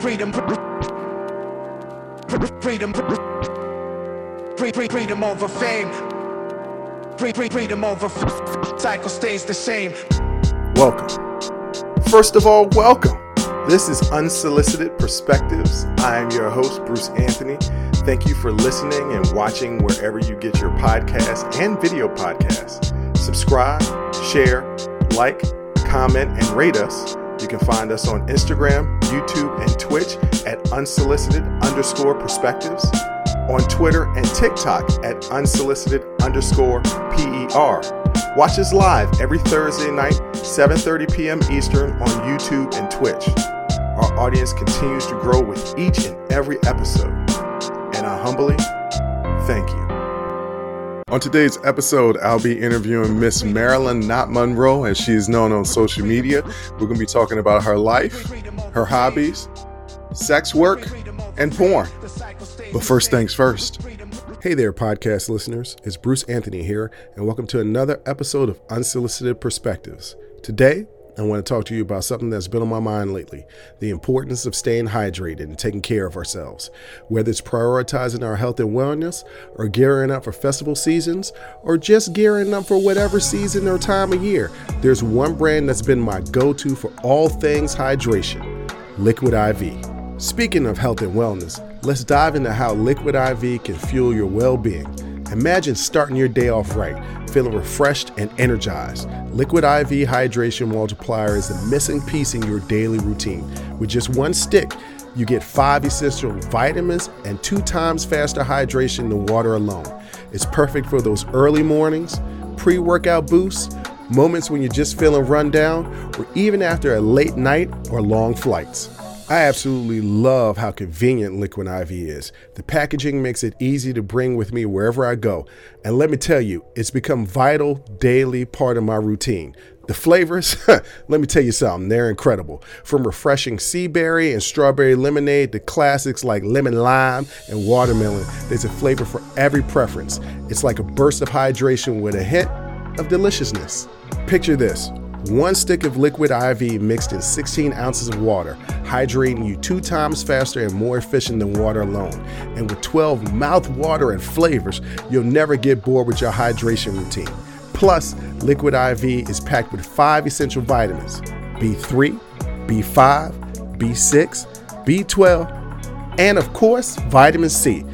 freedom, freedom, freedom over fame, free freedom over cycle stays the same. Welcome. First of all, welcome. This is Unsolicited Perspectives. I am your host, Bruce Anthony. Thank you for listening and watching wherever you get your podcasts and video podcasts. Subscribe, share, like, comment, and rate us. You can find us on Instagram, YouTube, and Twitch at unsolicited underscore perspectives, on Twitter and TikTok at unsolicited underscore PER. Watch us live every Thursday night, 7:30 p.m. Eastern on YouTube and Twitch. Our audience continues to grow with each and every episode, and I humbly thank you. On today's episode, I'll be interviewing Miss Marilyn Not Monroe, as she is known on social media. We're going to be talking about her life, her hobbies, sex work, and porn. But first things first. Hey there, podcast listeners. It's Bruce Anthony here, and welcome to another episode of Unsolicited Perspectives. Today, I want to talk to you about something that's been on my mind lately the importance of staying hydrated and taking care of ourselves. Whether it's prioritizing our health and wellness, or gearing up for festival seasons, or just gearing up for whatever season or time of year, there's one brand that's been my go to for all things hydration Liquid IV. Speaking of health and wellness, let's dive into how Liquid IV can fuel your well being. Imagine starting your day off right, feeling refreshed and energized. Liquid IV Hydration Multiplier is the missing piece in your daily routine. With just one stick, you get five essential vitamins and two times faster hydration than water alone. It's perfect for those early mornings, pre workout boosts, moments when you're just feeling run down, or even after a late night or long flights. I absolutely love how convenient Liquid IV is. The packaging makes it easy to bring with me wherever I go. And let me tell you, it's become a vital daily part of my routine. The flavors, let me tell you something, they're incredible. From refreshing sea berry and strawberry lemonade to classics like lemon lime and watermelon, there's a flavor for every preference. It's like a burst of hydration with a hint of deliciousness. Picture this one stick of liquid IV mixed in 16 ounces of water, hydrating you two times faster and more efficient than water alone. And with 12 mouth water and flavors, you'll never get bored with your hydration routine. Plus, Liquid IV is packed with five essential vitamins B3, B5, B6, B12, and of course, vitamin C.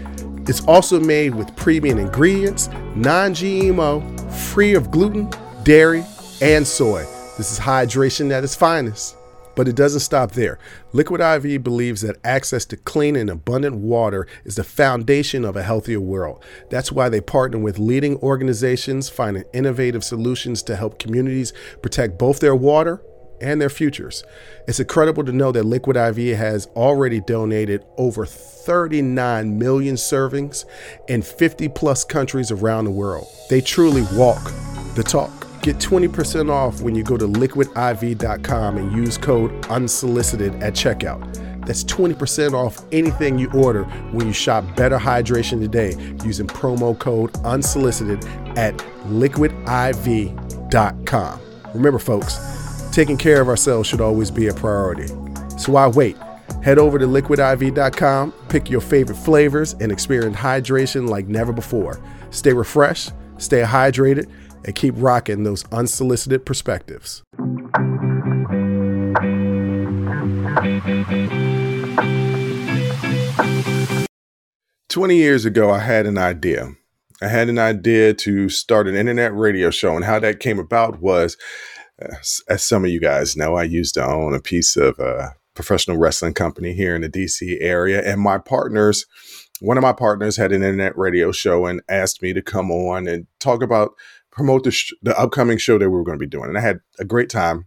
It's also made with premium ingredients, non GMO, free of gluten, dairy, and soy. This is hydration at its finest. But it doesn't stop there. Liquid IV believes that access to clean and abundant water is the foundation of a healthier world. That's why they partner with leading organizations finding innovative solutions to help communities protect both their water and their futures. It's incredible to know that Liquid IV has already donated over 39 million servings in 50 plus countries around the world. They truly walk the talk. Get 20% off when you go to liquidiv.com and use code unsolicited at checkout. That's 20% off anything you order when you shop Better Hydration today using promo code unsolicited at liquidiv.com. Remember, folks, taking care of ourselves should always be a priority. So why wait? Head over to liquidiv.com, pick your favorite flavors, and experience hydration like never before. Stay refreshed, stay hydrated and keep rocking those unsolicited perspectives. Twenty years ago, I had an idea. I had an idea to start an internet radio show, and how that came about was, uh, as some of you guys know, I used to own a piece of a professional wrestling company here in the DC area, and my partners one of my partners had an internet radio show and asked me to come on and talk about promote the, sh- the upcoming show that we were going to be doing. And I had a great time.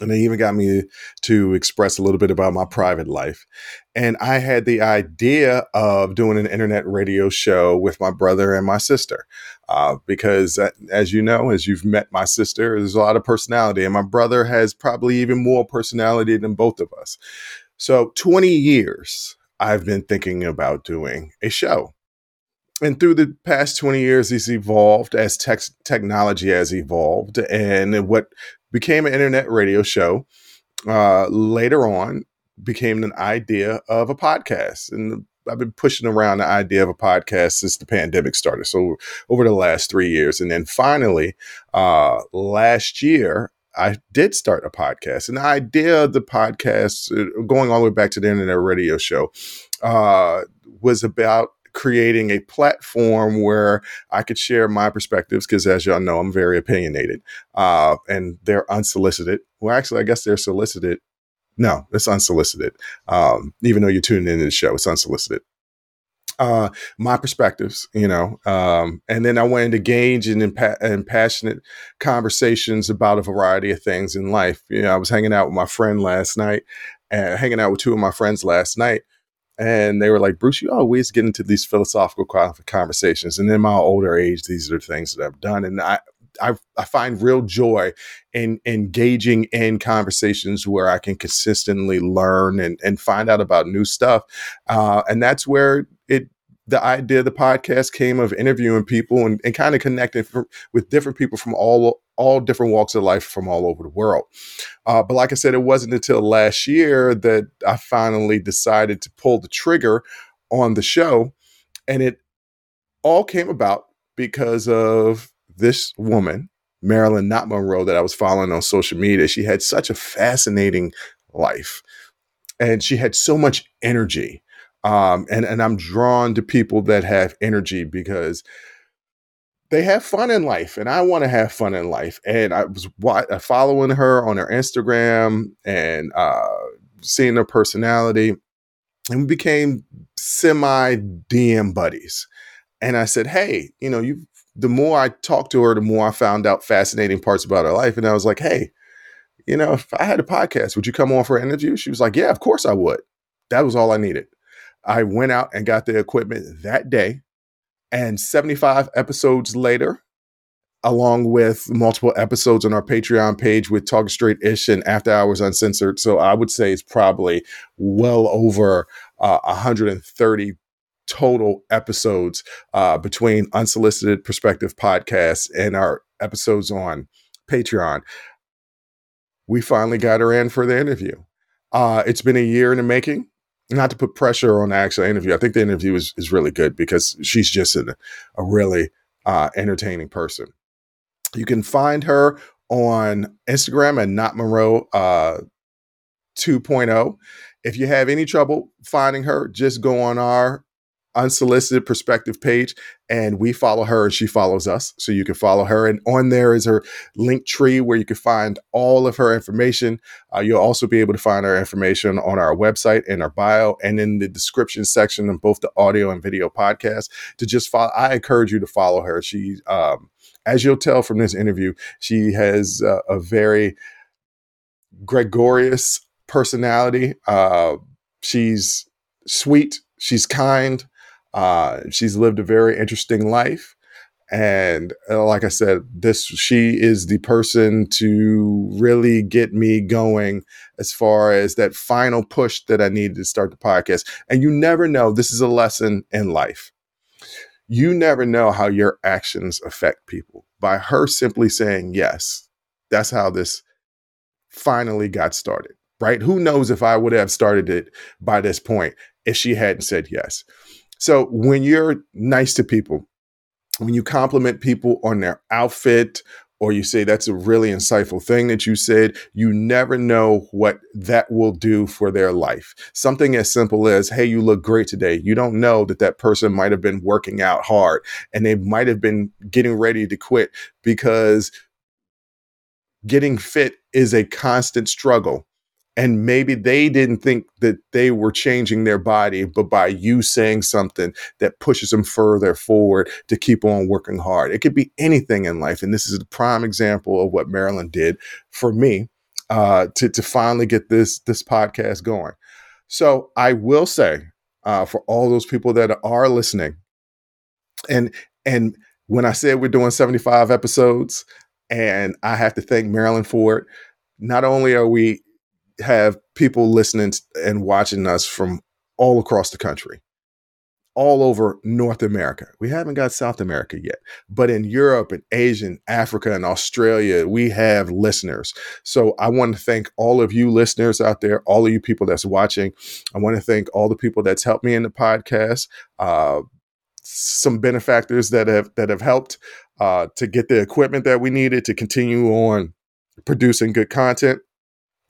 And they even got me to express a little bit about my private life. And I had the idea of doing an internet radio show with my brother and my sister. Uh, because, uh, as you know, as you've met my sister, there's a lot of personality. And my brother has probably even more personality than both of us. So, 20 years I've been thinking about doing a show and through the past 20 years, it's evolved as tech technology has evolved. And what became an internet radio show uh, later on became an idea of a podcast. And I've been pushing around the idea of a podcast since the pandemic started. So over the last three years, and then finally, uh, last year, I did start a podcast. And the idea of the podcast, uh, going all the way back to the internet radio show, uh, was about creating a platform where I could share my perspectives because, as y'all know, I'm very opinionated uh, and they're unsolicited. Well, actually, I guess they're solicited no, it's unsolicited. Um, even though you're tuning into the show, it's unsolicited. Uh, my perspectives, you know, um, and then I went to engage in, impa- passionate conversations about a variety of things in life. You know, I was hanging out with my friend last night, and hanging out with two of my friends last night, and they were like, "Bruce, you always get into these philosophical conversations." And in my older age, these are the things that I've done, and I I, I find real joy in engaging in conversations where I can consistently learn and, and find out about new stuff. Uh, and that's where it the idea of the podcast came of interviewing people and, and kind of connecting with different people from all all different walks of life from all over the world. Uh, but like I said, it wasn't until last year that I finally decided to pull the trigger on the show, and it all came about because of this woman, Marilyn Not Monroe, that I was following on social media, she had such a fascinating life and she had so much energy. Um, and, and I'm drawn to people that have energy because they have fun in life and I want to have fun in life. And I was uh, following her on her Instagram and uh, seeing her personality and we became semi DM buddies. And I said, Hey, you know, you've the more I talked to her, the more I found out fascinating parts about her life. And I was like, hey, you know, if I had a podcast, would you come on for an interview? She was like, yeah, of course I would. That was all I needed. I went out and got the equipment that day. And 75 episodes later, along with multiple episodes on our Patreon page with Talk Straight Ish and After Hours Uncensored. So I would say it's probably well over uh, 130 total episodes uh, between Unsolicited Perspective Podcast and our episodes on Patreon. We finally got her in for the interview. Uh, it's been a year in the making. Not to put pressure on the actual interview. I think the interview is, is really good because she's just a, a really uh, entertaining person. You can find her on Instagram at Not Monroe uh, 2.0. If you have any trouble finding her, just go on our unsolicited perspective page and we follow her and she follows us. So you can follow her and on there is her link tree where you can find all of her information. Uh, you'll also be able to find our information on our website in our bio and in the description section of both the audio and video podcast to just follow i encourage you to follow her. She um, as you'll tell from this interview she has uh, a very gregarious personality. Uh, she's sweet she's kind uh, she's lived a very interesting life. And uh, like I said, this she is the person to really get me going as far as that final push that I needed to start the podcast. And you never know, this is a lesson in life. You never know how your actions affect people. By her simply saying yes, that's how this finally got started, right? Who knows if I would have started it by this point if she hadn't said yes. So when you're nice to people, when you compliment people on their outfit, or you say that's a really insightful thing that you said, you never know what that will do for their life. Something as simple as, hey, you look great today. You don't know that that person might have been working out hard and they might have been getting ready to quit because getting fit is a constant struggle and maybe they didn't think that they were changing their body but by you saying something that pushes them further forward to keep on working hard. It could be anything in life and this is a prime example of what marilyn did for me uh, to, to finally get this this podcast going. So i will say uh, for all those people that are listening and and when i said we're doing 75 episodes and i have to thank marilyn for it not only are we have people listening and watching us from all across the country, all over North America. We haven't got South America yet, but in Europe and Asia and Africa and Australia, we have listeners. So I want to thank all of you listeners out there, all of you people that's watching. I want to thank all the people that's helped me in the podcast. Uh, some benefactors that have that have helped uh, to get the equipment that we needed to continue on producing good content.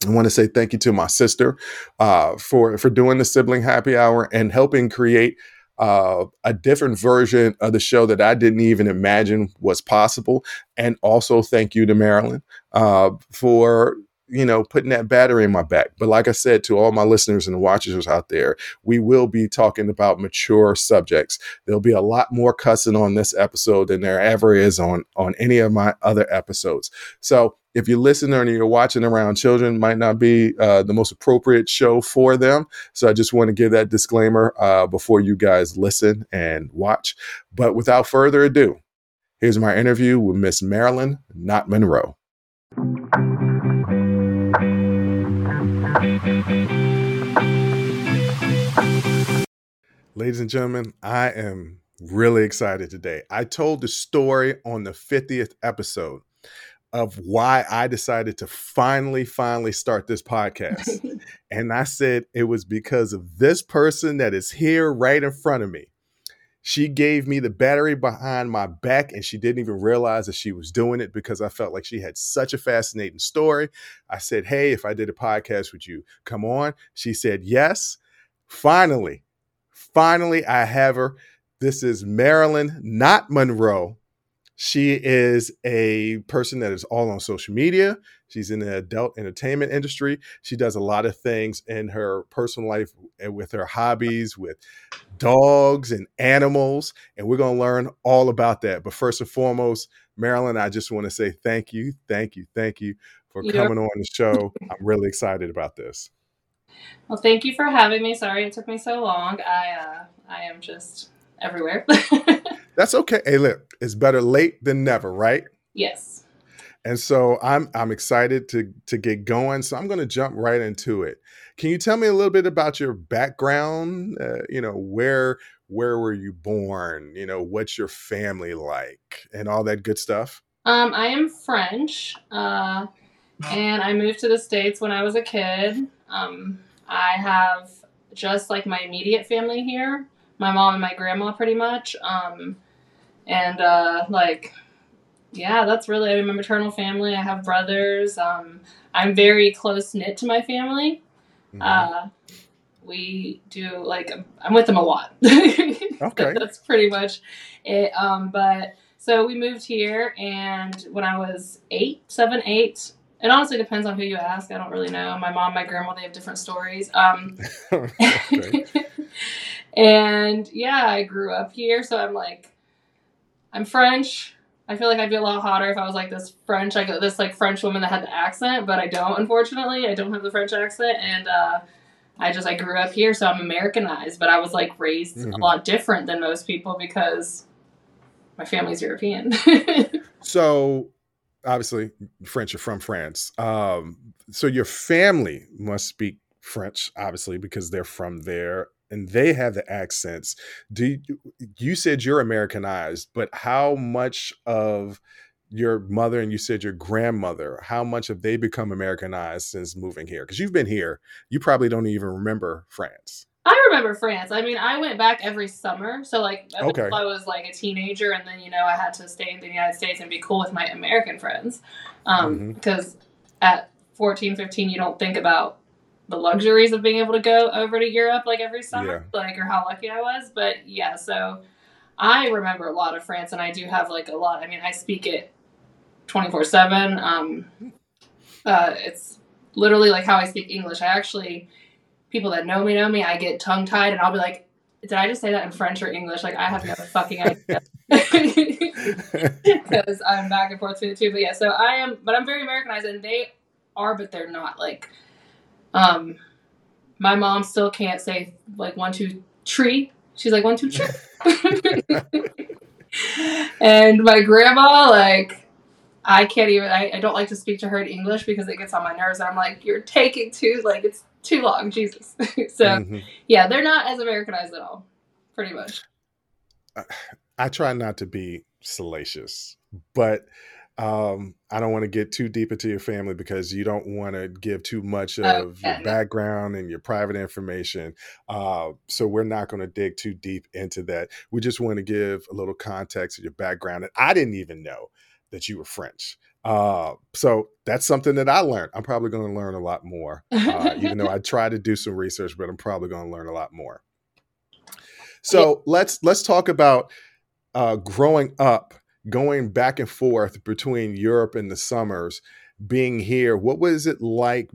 I want to say thank you to my sister uh, for for doing the sibling happy hour and helping create uh, a different version of the show that I didn't even imagine was possible. And also thank you to Marilyn uh, for you know putting that battery in my back. But like I said to all my listeners and watchers out there, we will be talking about mature subjects. There'll be a lot more cussing on this episode than there ever is on on any of my other episodes. So if you're listening or you're watching around children, might not be uh, the most appropriate show for them. So I just want to give that disclaimer uh, before you guys listen and watch. But without further ado, here's my interview with Miss Marilyn, not Monroe. Ladies and gentlemen, I am really excited today. I told the story on the 50th episode of why I decided to finally, finally start this podcast. and I said it was because of this person that is here right in front of me. She gave me the battery behind my back, and she didn't even realize that she was doing it because I felt like she had such a fascinating story. I said, Hey, if I did a podcast, would you come on? She said, Yes. Finally, finally, I have her. This is Marilyn, not Monroe. She is a person that is all on social media. She's in the adult entertainment industry. She does a lot of things in her personal life and with her hobbies, with dogs and animals. And we're going to learn all about that. But first and foremost, Marilyn, I just want to say thank you, thank you, thank you for coming on the show. I'm really excited about this. Well, thank you for having me. Sorry it took me so long. I uh, I am just everywhere. That's okay. Hey, look, it's better late than never, right? Yes. And so I'm I'm excited to to get going. So I'm going to jump right into it. Can you tell me a little bit about your background? Uh, you know, where where were you born? You know, what's your family like, and all that good stuff. Um, I am French, uh, and I moved to the states when I was a kid. Um, I have just like my immediate family here, my mom and my grandma, pretty much. Um, and uh, like yeah that's really I mean, my maternal family i have brothers um, i'm very close knit to my family. Mm-hmm. uh, we do like i'm with them a lot. Okay. That's pretty much it um, but so we moved here and when i was eight seven eight it honestly depends on who you ask i don't really know my mom my grandma they have different stories um, and yeah i grew up here so i'm like I'm French. I feel like I'd be a lot hotter if I was like this French, like this like French woman that had the accent, but I don't. Unfortunately, I don't have the French accent, and uh, I just I grew up here, so I'm Americanized. But I was like raised mm-hmm. a lot different than most people because my family's European. so obviously, French are from France. Um, so your family must speak French, obviously, because they're from there and they have the accents. Do you, you said you're Americanized, but how much of your mother and you said your grandmother, how much have they become Americanized since moving here? Because you've been here, you probably don't even remember France. I remember France. I mean, I went back every summer. So, like, okay. I was like a teenager, and then, you know, I had to stay in the United States and be cool with my American friends. Um, Because mm-hmm. at 14, 15, you don't think about the luxuries of being able to go over to Europe like every summer, yeah. like or how lucky I was. But yeah, so I remember a lot of France, and I do have like a lot. I mean, I speak it twenty four seven. Um, uh, it's literally like how I speak English. I actually people that know me know me. I get tongue tied, and I'll be like, "Did I just say that in French or English?" Like I have no fucking idea because I'm back and forth between the two. But yeah, so I am, but I'm very Americanized, and they are, but they're not like um, my mom still can't say like one two tree. She's like one two tree. and my grandma like I can't even. I, I don't like to speak to her in English because it gets on my nerves. I'm like, you're taking too like it's too long, Jesus. so mm-hmm. yeah, they're not as Americanized at all, pretty much. I try not to be salacious, but um, I don't want to get too deep into your family because you don't want to give too much of okay. your background and your private information. Uh, so we're not going to dig too deep into that. We just want to give a little context of your background. And I didn't even know that you were French. Uh, so that's something that I learned. I'm probably going to learn a lot more, uh, even though I tried to do some research, but I'm probably going to learn a lot more. So yeah. let's let's talk about uh, growing up going back and forth between Europe and the summers, being here, what was it like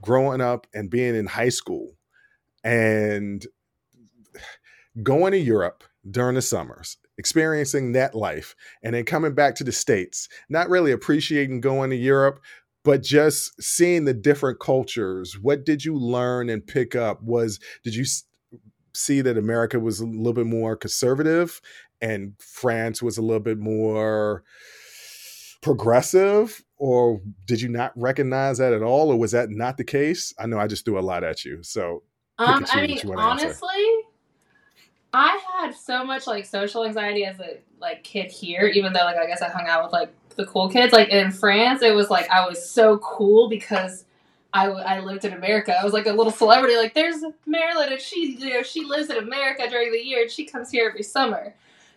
growing up and being in high school and going to Europe during the summers, experiencing that life, and then coming back to the States, not really appreciating going to Europe, but just seeing the different cultures. What did you learn and pick up? Was did you see that America was a little bit more conservative and France was a little bit more progressive or did you not recognize that at all or was that not the case i know i just threw a lot at you so um, i mean honestly i had so much like social anxiety as a like kid here even though like i guess i hung out with like the cool kids like in france it was like i was so cool because I, I lived in America. I was like a little celebrity. Like, there's Marilyn, and she, you know, she lives in America during the year, and she comes here every summer.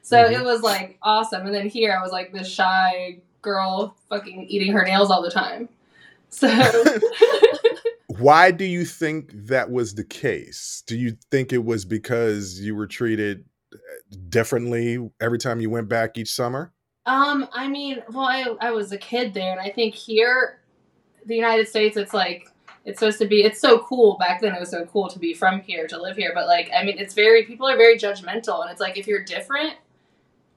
So mm-hmm. it was like awesome. And then here I was like this shy girl fucking eating her nails all the time. So why do you think that was the case? Do you think it was because you were treated uh, differently every time you went back each summer? Um, I mean, well, I, I was a kid there, and I think here, the United States, it's like it's supposed to be. It's so cool back then. It was so cool to be from here, to live here. But like, I mean, it's very people are very judgmental, and it's like if you're different,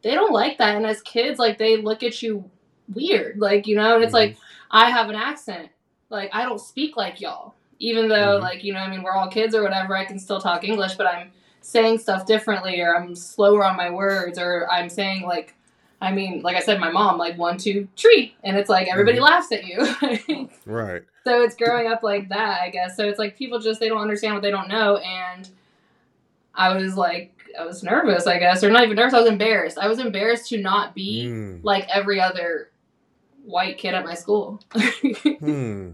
they don't like that. And as kids, like they look at you weird, like you know. And it's mm-hmm. like I have an accent, like I don't speak like y'all, even though mm-hmm. like you know, I mean, we're all kids or whatever. I can still talk English, but I'm saying stuff differently, or I'm slower on my words, or I'm saying like. I mean, like I said, my mom, like one, two, tree. And it's like everybody mm-hmm. laughs at you. right. So it's growing up like that, I guess. So it's like people just, they don't understand what they don't know. And I was like, I was nervous, I guess, or not even nervous. I was embarrassed. I was embarrassed to not be mm. like every other white kid at my school. hmm.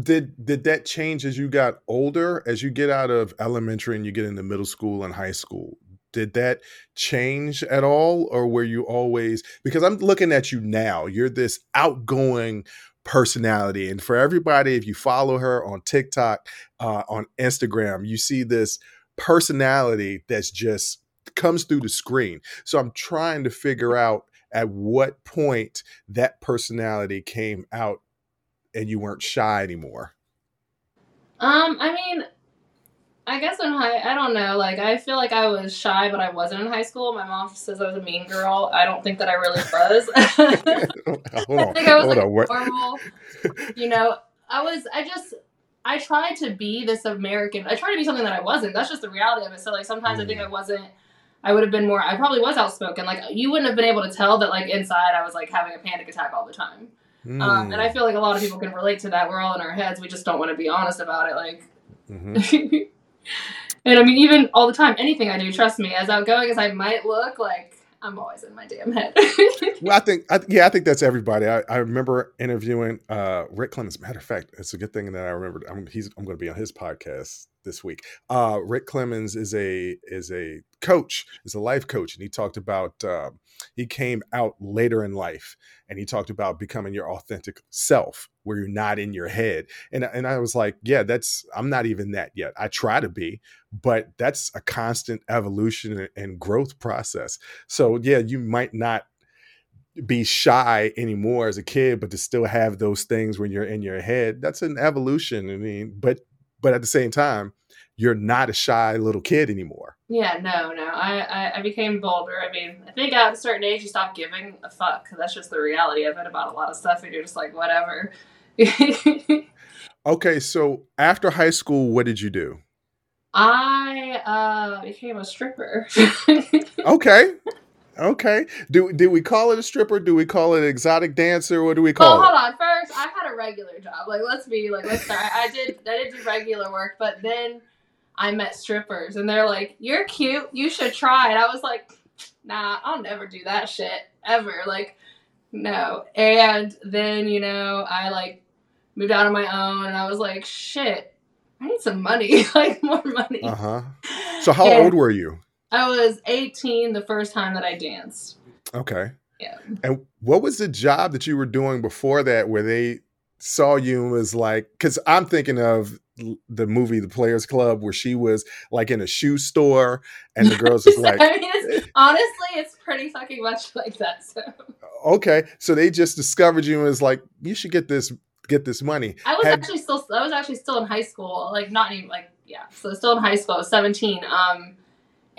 Did did that change as you got older? As you get out of elementary and you get into middle school and high school, did that change at all, or were you always? Because I'm looking at you now. You're this outgoing personality, and for everybody, if you follow her on TikTok, uh, on Instagram, you see this personality that's just comes through the screen. So I'm trying to figure out at what point that personality came out and you weren't shy anymore. Um, I mean, I guess in high, I don't know. Like, I feel like I was shy, but I wasn't in high school. My mom says I was a mean girl. I don't think that I really was. hold on, I think I was like on. normal. you know, I was. I just I tried to be this American. I tried to be something that I wasn't. That's just the reality of it. So like sometimes mm. I think mm. I wasn't. I would have been more. I probably was outspoken. Like you wouldn't have been able to tell that like inside I was like having a panic attack all the time. Mm. Um, and I feel like a lot of people can relate to that. We're all in our heads. We just don't want to be honest about it. Like, mm-hmm. and I mean, even all the time, anything I do, trust me, as outgoing as I might look, like I'm always in my damn head. well, I think, I, yeah, I think that's everybody. I, I remember interviewing uh, Rick Clemons. Matter of fact, it's a good thing that I remembered. I'm, he's, I'm going to be on his podcast this week. Uh, Rick Clemons is a is a coach, is a life coach, and he talked about uh, he came out later in life, and he talked about becoming your authentic self, where you're not in your head. And and I was like, yeah, that's I'm not even that yet. I try to be, but that's a constant evolution and growth process. So yeah, you might not be shy anymore as a kid but to still have those things when you're in your head that's an evolution i mean but but at the same time, you're not a shy little kid anymore. Yeah, no, no. I, I, I became bolder. I mean, I think at a certain age you stop giving a fuck. That's just the reality of it about a lot of stuff, and you're just like, whatever. okay, so after high school, what did you do? I uh, became a stripper. okay. Okay. Do did we call it a stripper? Do we call it an exotic dancer? What do we call well, it? hold on. First, I had a regular job. Like, let's be like, let's start. I did I did do regular work, but then I met strippers, and they're like, "You're cute. You should try." And I was like, "Nah, I'll never do that shit ever." Like, no. And then you know, I like moved out on my own, and I was like, "Shit, I need some money, like more money." Uh huh. So how and old were you? I was 18 the first time that I danced. Okay. Yeah. And what was the job that you were doing before that where they saw you and was like, because I'm thinking of the movie The Players Club where she was like in a shoe store and the girls was like, I mean, it's, honestly, it's pretty fucking much like that. So okay, so they just discovered you and was like, you should get this get this money. I was Had, actually still I was actually still in high school, like not even like yeah, so still in high school. I was 17. Um,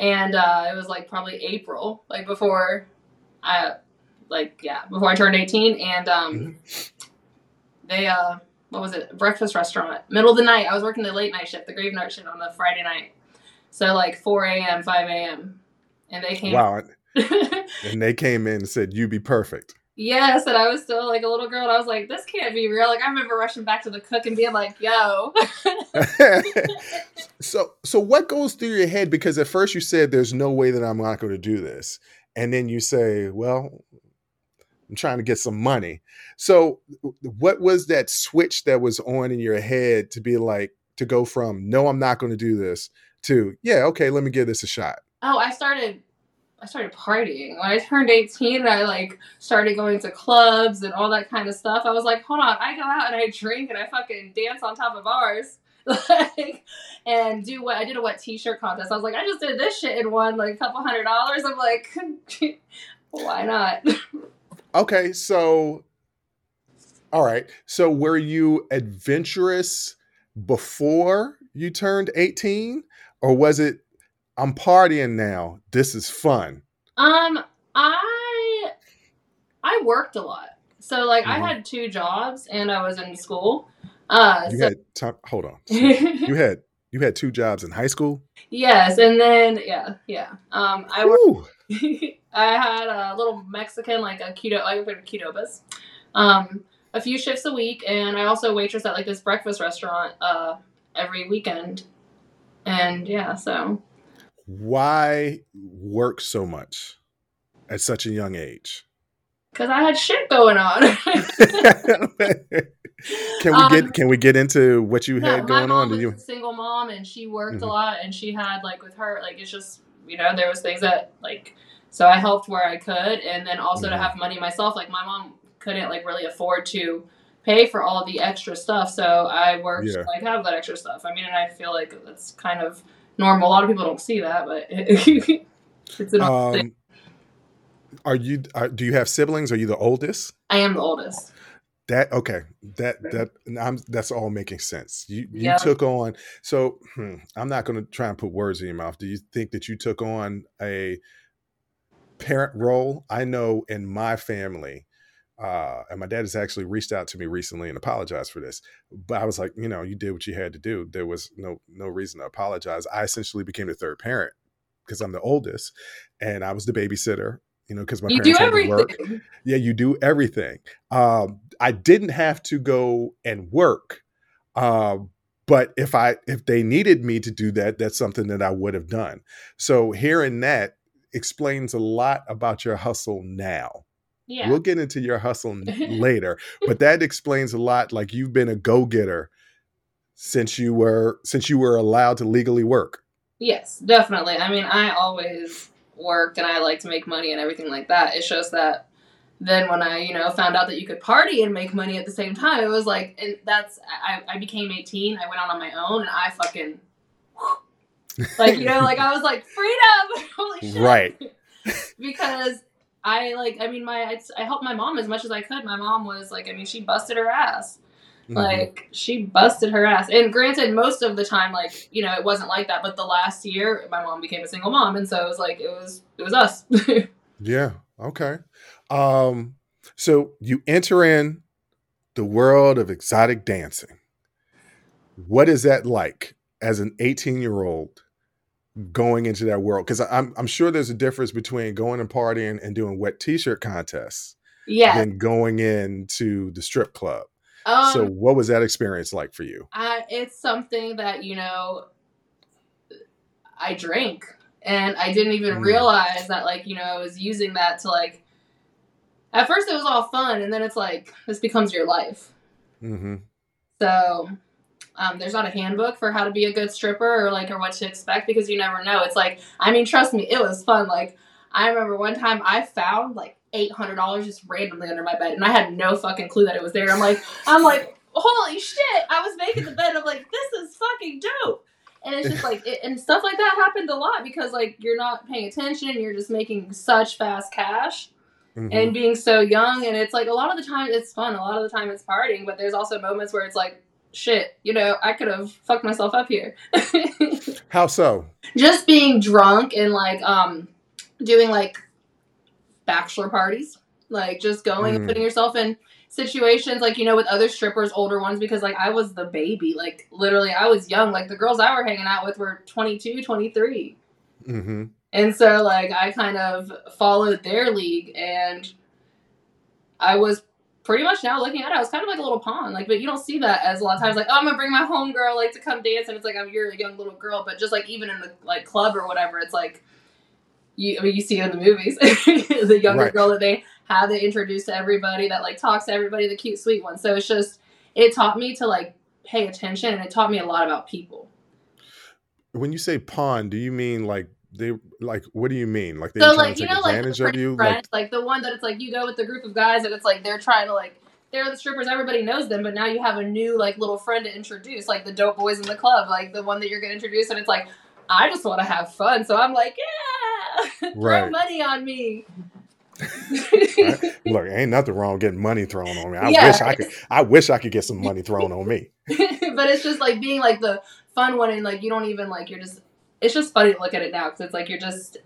and uh, it was like probably April, like before I like yeah before I turned 18 and um mm-hmm. they uh what was it? Breakfast restaurant. Middle of the night I was working the late night shift the graveyard shift on the Friday night. So like 4 a.m 5 a.m and they came wow. And they came in and said you be perfect Yes, and I was still like a little girl, and I was like, "This can't be real." Like I remember rushing back to the cook and being like, "Yo." so, so what goes through your head? Because at first you said, "There's no way that I'm not going to do this," and then you say, "Well, I'm trying to get some money. So, what was that switch that was on in your head to be like to go from no, I'm not going to do this to yeah, okay, let me give this a shot? Oh, I started I started partying. When I turned 18 and I like started going to clubs and all that kind of stuff, I was like, hold on, I go out and I drink and I fucking dance on top of bars. like and do what I did a wet t-shirt contest. I was like, I just did this shit and won like a couple hundred dollars. I'm like, why not? Okay, so all right. So were you adventurous before you turned 18 or was it I'm partying now. This is fun? Um I I worked a lot. So like mm-hmm. I had two jobs and I was in school. Uh You so- had hold on. You had you had two jobs in high school? Yes, and then yeah, yeah. Um I worked I had a little Mexican, like a keto, I worked at Qdoba's, um, a few shifts a week, and I also waitress at like this breakfast restaurant uh, every weekend. And yeah, so. Why work so much at such a young age? Because I had shit going on. can we um, get can we get into what you no, had going on? Was you a single mom and she worked mm-hmm. a lot and she had like with her like it's just you know there was things that like so I helped where I could, and then also mm-hmm. to have money myself. Like my mom couldn't like really afford to pay for all the extra stuff, so I worked yeah. like have that extra stuff. I mean, and I feel like that's kind of normal. A lot of people don't see that, but it's an um, thing. Are you? Are, do you have siblings? Are you the oldest? I am the oldest. That okay. That that I'm, that's all making sense. You you yeah. took on. So hmm, I'm not going to try and put words in your mouth. Do you think that you took on a parent role, I know in my family, uh, and my dad has actually reached out to me recently and apologized for this. But I was like, you know, you did what you had to do. There was no no reason to apologize. I essentially became the third parent because I'm the oldest, and I was the babysitter. You know, because my you parents had to work. Yeah, you do everything. Um, I didn't have to go and work, uh, but if I if they needed me to do that, that's something that I would have done. So hearing that explains a lot about your hustle now. Yeah. We'll get into your hustle later, but that explains a lot. Like you've been a go getter since you were since you were allowed to legally work. Yes, definitely. I mean, I always worked and I like to make money and everything like that. It shows that then when I, you know, found out that you could party and make money at the same time, it was like, and that's, I, I became 18. I went out on my own and I fucking like you know, like I was like freedom. Holy shit! Right. because I like, I mean, my I, I helped my mom as much as I could. My mom was like, I mean, she busted her ass. Mm-hmm. Like she busted her ass. And granted, most of the time, like you know, it wasn't like that. But the last year, my mom became a single mom, and so it was like it was it was us. yeah. Okay. Um. So you enter in the world of exotic dancing. What is that like? as an 18 year old going into that world? Because I'm I'm sure there's a difference between going and partying and doing wet t-shirt contests, yeah, than going into the strip club. Um, so, what was that experience like for you? Uh, it's something that you know. I drink and I didn't even mm. realize that like you know I was using that to like. At first, it was all fun, and then it's like this becomes your life. Mm-hmm. So, um, there's not a handbook for how to be a good stripper or like or what to expect because you never know. It's like I mean, trust me, it was fun. Like I remember one time I found like eight hundred dollars just randomly under my bed, and I had no fucking clue that it was there. I'm like, I'm like, holy shit! I was making the bed. I'm like, this is fucking dope. And it's just like, it, and stuff like that happened a lot because like you're not paying attention, you're just making such fast cash. Mm-hmm. And being so young, and it's like a lot of the time it's fun, a lot of the time it's partying, but there's also moments where it's like, shit, you know, I could have fucked myself up here. How so? Just being drunk and like um doing like bachelor parties, like just going mm. and putting yourself in situations like you know with other strippers older ones because like i was the baby like literally i was young like the girls i were hanging out with were 22 23 mm-hmm. and so like i kind of followed their league and i was pretty much now looking at it i was kind of like a little pawn like but you don't see that as a lot of times like oh i'm gonna bring my home girl like to come dance and it's like i'm you're a young little girl but just like even in the like club or whatever it's like you I mean, you see it in the movies, the younger right. girl that they have they introduce to everybody that like talks to everybody, the cute sweet one. So it's just it taught me to like pay attention and it taught me a lot about people. When you say pawn, do you mean like they like what do you mean? Like they so, like, you know, advantage like, of you? Friend, like, like the one that it's like you go with the group of guys and it's like they're trying to like they're the strippers, everybody knows them, but now you have a new like little friend to introduce, like the dope boys in the club, like the one that you're gonna introduce, and it's like, I just want to have fun. So I'm like, yeah, throw money on me. Look, ain't nothing wrong getting money thrown on me. I yeah. wish I could. I wish I could get some money thrown on me. but it's just like being like the fun one, and like you don't even like you're just. It's just funny to look at it now because it's like you're just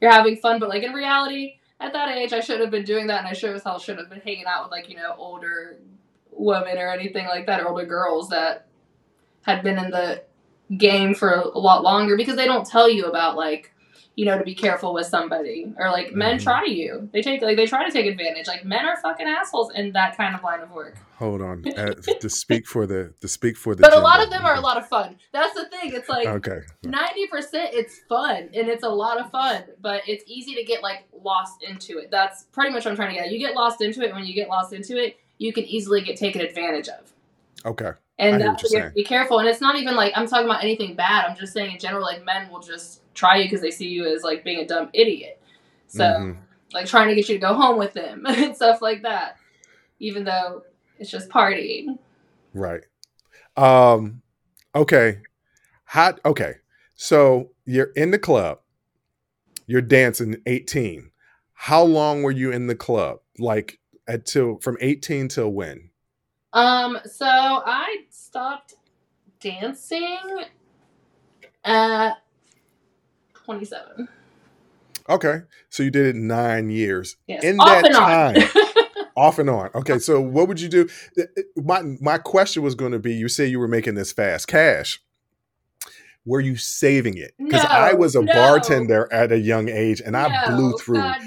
you're having fun, but like in reality, at that age, I should have been doing that, and I sure as hell should have been hanging out with like you know older women or anything like that, or older girls that had been in the game for a lot longer because they don't tell you about like you know to be careful with somebody. Or like mm-hmm. men try you. They take like they try to take advantage. Like men are fucking assholes in that kind of line of work. Hold on. Uh, to speak for the to speak for the but a lot of them are a lot of fun. That's the thing. It's like okay. 90% it's fun and it's a lot of fun but it's easy to get like lost into it. That's pretty much what i'm trying to get you get lost into it when you get lost into it you can easily get taken advantage of. Okay. And that's you have to be careful. And it's not even like I'm talking about anything bad. I'm just saying in general, like men will just try you because they see you as like being a dumb idiot. So mm-hmm. like trying to get you to go home with them and stuff like that. Even though it's just partying. Right. Um okay. Hot. okay. So you're in the club. You're dancing 18. How long were you in the club? Like until from 18 till when? Um, so I stopped dancing at 27. Okay. So you did it nine years. Yes. In off that time. off and on. Okay. So what would you do? My my question was going to be you say you were making this fast cash. Were you saving it? Because no, I was a no. bartender at a young age and no, I blew through God,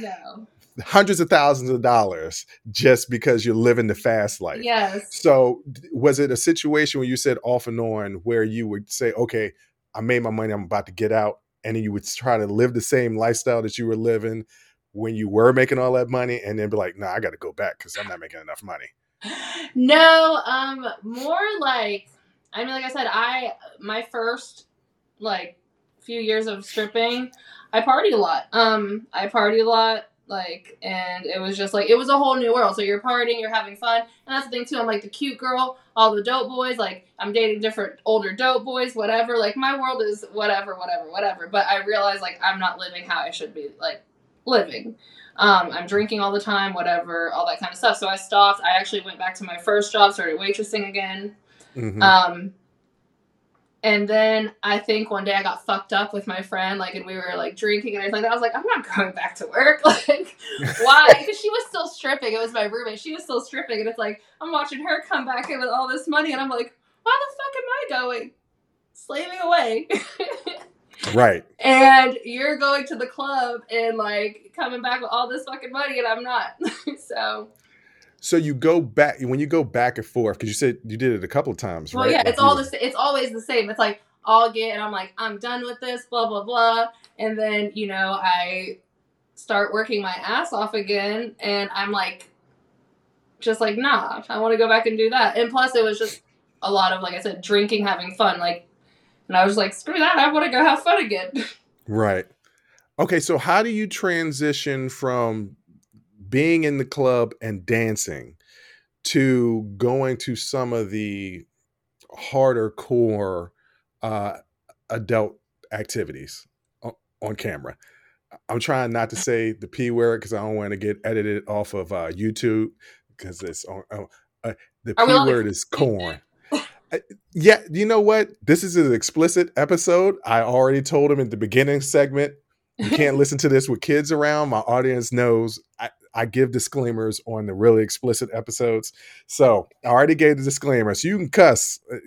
hundreds of thousands of dollars just because you're living the fast life. Yes. So was it a situation where you said off and on where you would say, okay, I made my money, I'm about to get out, and then you would try to live the same lifestyle that you were living when you were making all that money, and then be like, nah, I got to go back because I'm not making enough money. No, um, more like I mean, like I said, I my first like few years of stripping, I partied a lot. Um, I partied a lot like and it was just like it was a whole new world so you're partying you're having fun and that's the thing too i'm like the cute girl all the dope boys like i'm dating different older dope boys whatever like my world is whatever whatever whatever but i realize like i'm not living how i should be like living um, i'm drinking all the time whatever all that kind of stuff so i stopped i actually went back to my first job started waitressing again mm-hmm. um, and then I think one day I got fucked up with my friend, like, and we were like drinking and everything. I was like, I'm not going back to work. Like, why? Because she was still stripping. It was my roommate. She was still stripping, and it's like I'm watching her come back in with all this money, and I'm like, why the fuck am I going? Slaving away. right. And you're going to the club and like coming back with all this fucking money, and I'm not. so so you go back when you go back and forth because you said you did it a couple of times, right? well, right? yeah, like it's all the it's always the same. It's like all get and I'm like, I'm done with this, blah blah blah. And then, you know, I start working my ass off again and I'm like just like, nah, I want to go back and do that. And plus it was just a lot of like I said, drinking, having fun. Like and I was like, screw that, I want to go have fun again. Right. Okay, so how do you transition from being in the club and dancing to going to some of the harder core uh, adult activities on, on, camera. I'm trying not to say the p word because I don't want to get edited off of uh, YouTube because it's on. Uh, uh, the p word is corn. yeah, you know what? This is an explicit episode. I already told him in the beginning segment. You can't listen to this with kids around. My audience knows I, give disclaimers on the really explicit episodes. So I already gave the disclaimer. So you can cuss. Uh,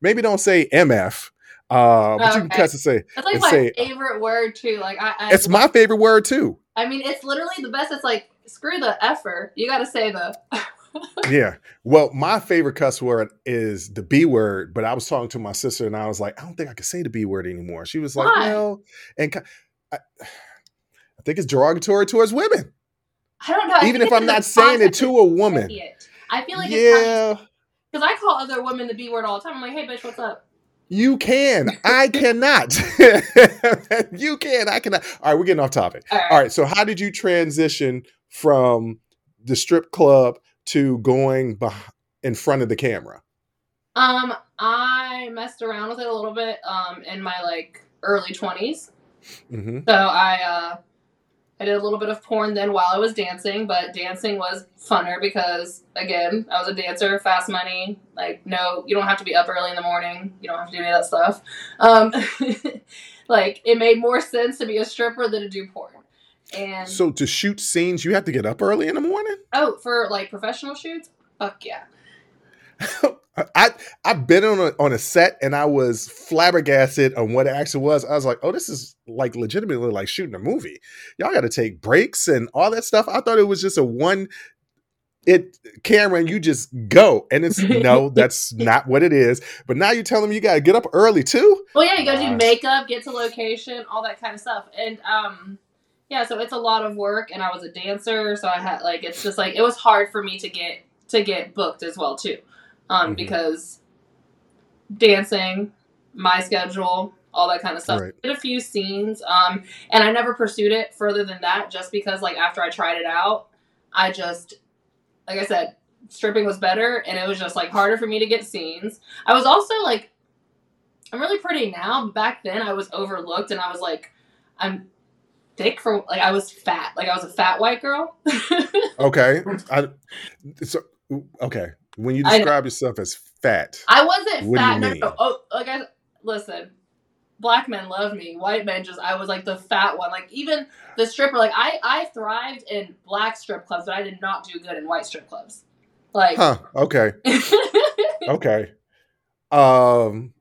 maybe don't say MF. Uh, but okay. you can cuss and say. It's like my say, favorite word too. Like I, I it's my favorite word too. I mean, it's literally the best. It's like screw the effer. You got to say the. yeah. Well, my favorite cuss word is the B word, but I was talking to my sister and I was like, I don't think I can say the B word anymore. She was like, Why? well, and I, I think it's derogatory towards women. I don't know. I Even if I'm not saying it to a woman. I feel like yeah. Because I call other women the B word all the time. I'm like, hey, bitch, what's up? You can. I cannot. you can. I cannot. All right, we're getting off topic. All right. all right. So, how did you transition from the strip club to going in front of the camera? Um, I messed around with it a little bit um in my like early 20s. Mm-hmm. So I uh I did a little bit of porn then while I was dancing, but dancing was funner because again, I was a dancer, fast money. Like, no, you don't have to be up early in the morning. You don't have to do any of that stuff. Um, like, it made more sense to be a stripper than to do porn. And so to shoot scenes, you have to get up early in the morning. Oh, for like professional shoots, fuck yeah. I I've been on a on a set and I was flabbergasted on what it actually was. I was like, oh, this is like legitimately like shooting a movie. Y'all got to take breaks and all that stuff. I thought it was just a one it camera and you just go and it's no that's not what it is but now you tell them you got to get up early too well yeah you got to do makeup get to location all that kind of stuff and um yeah so it's a lot of work and i was a dancer so i had like it's just like it was hard for me to get to get booked as well too um, mm-hmm. because dancing, my schedule, all that kind of stuff. Right. Did a few scenes, um, and I never pursued it further than that, just because like after I tried it out, I just, like I said, stripping was better, and it was just like harder for me to get scenes. I was also like, I'm really pretty now. But back then, I was overlooked, and I was like, I'm thick for like I was fat, like I was a fat white girl. okay, I, so okay when you describe yourself as fat. I wasn't fat. No, no, oh, like I listen. Black men love me. White men just I was like the fat one. Like even the stripper. Like I I thrived in black strip clubs, but I did not do good in white strip clubs. Like huh? Okay. okay. Um.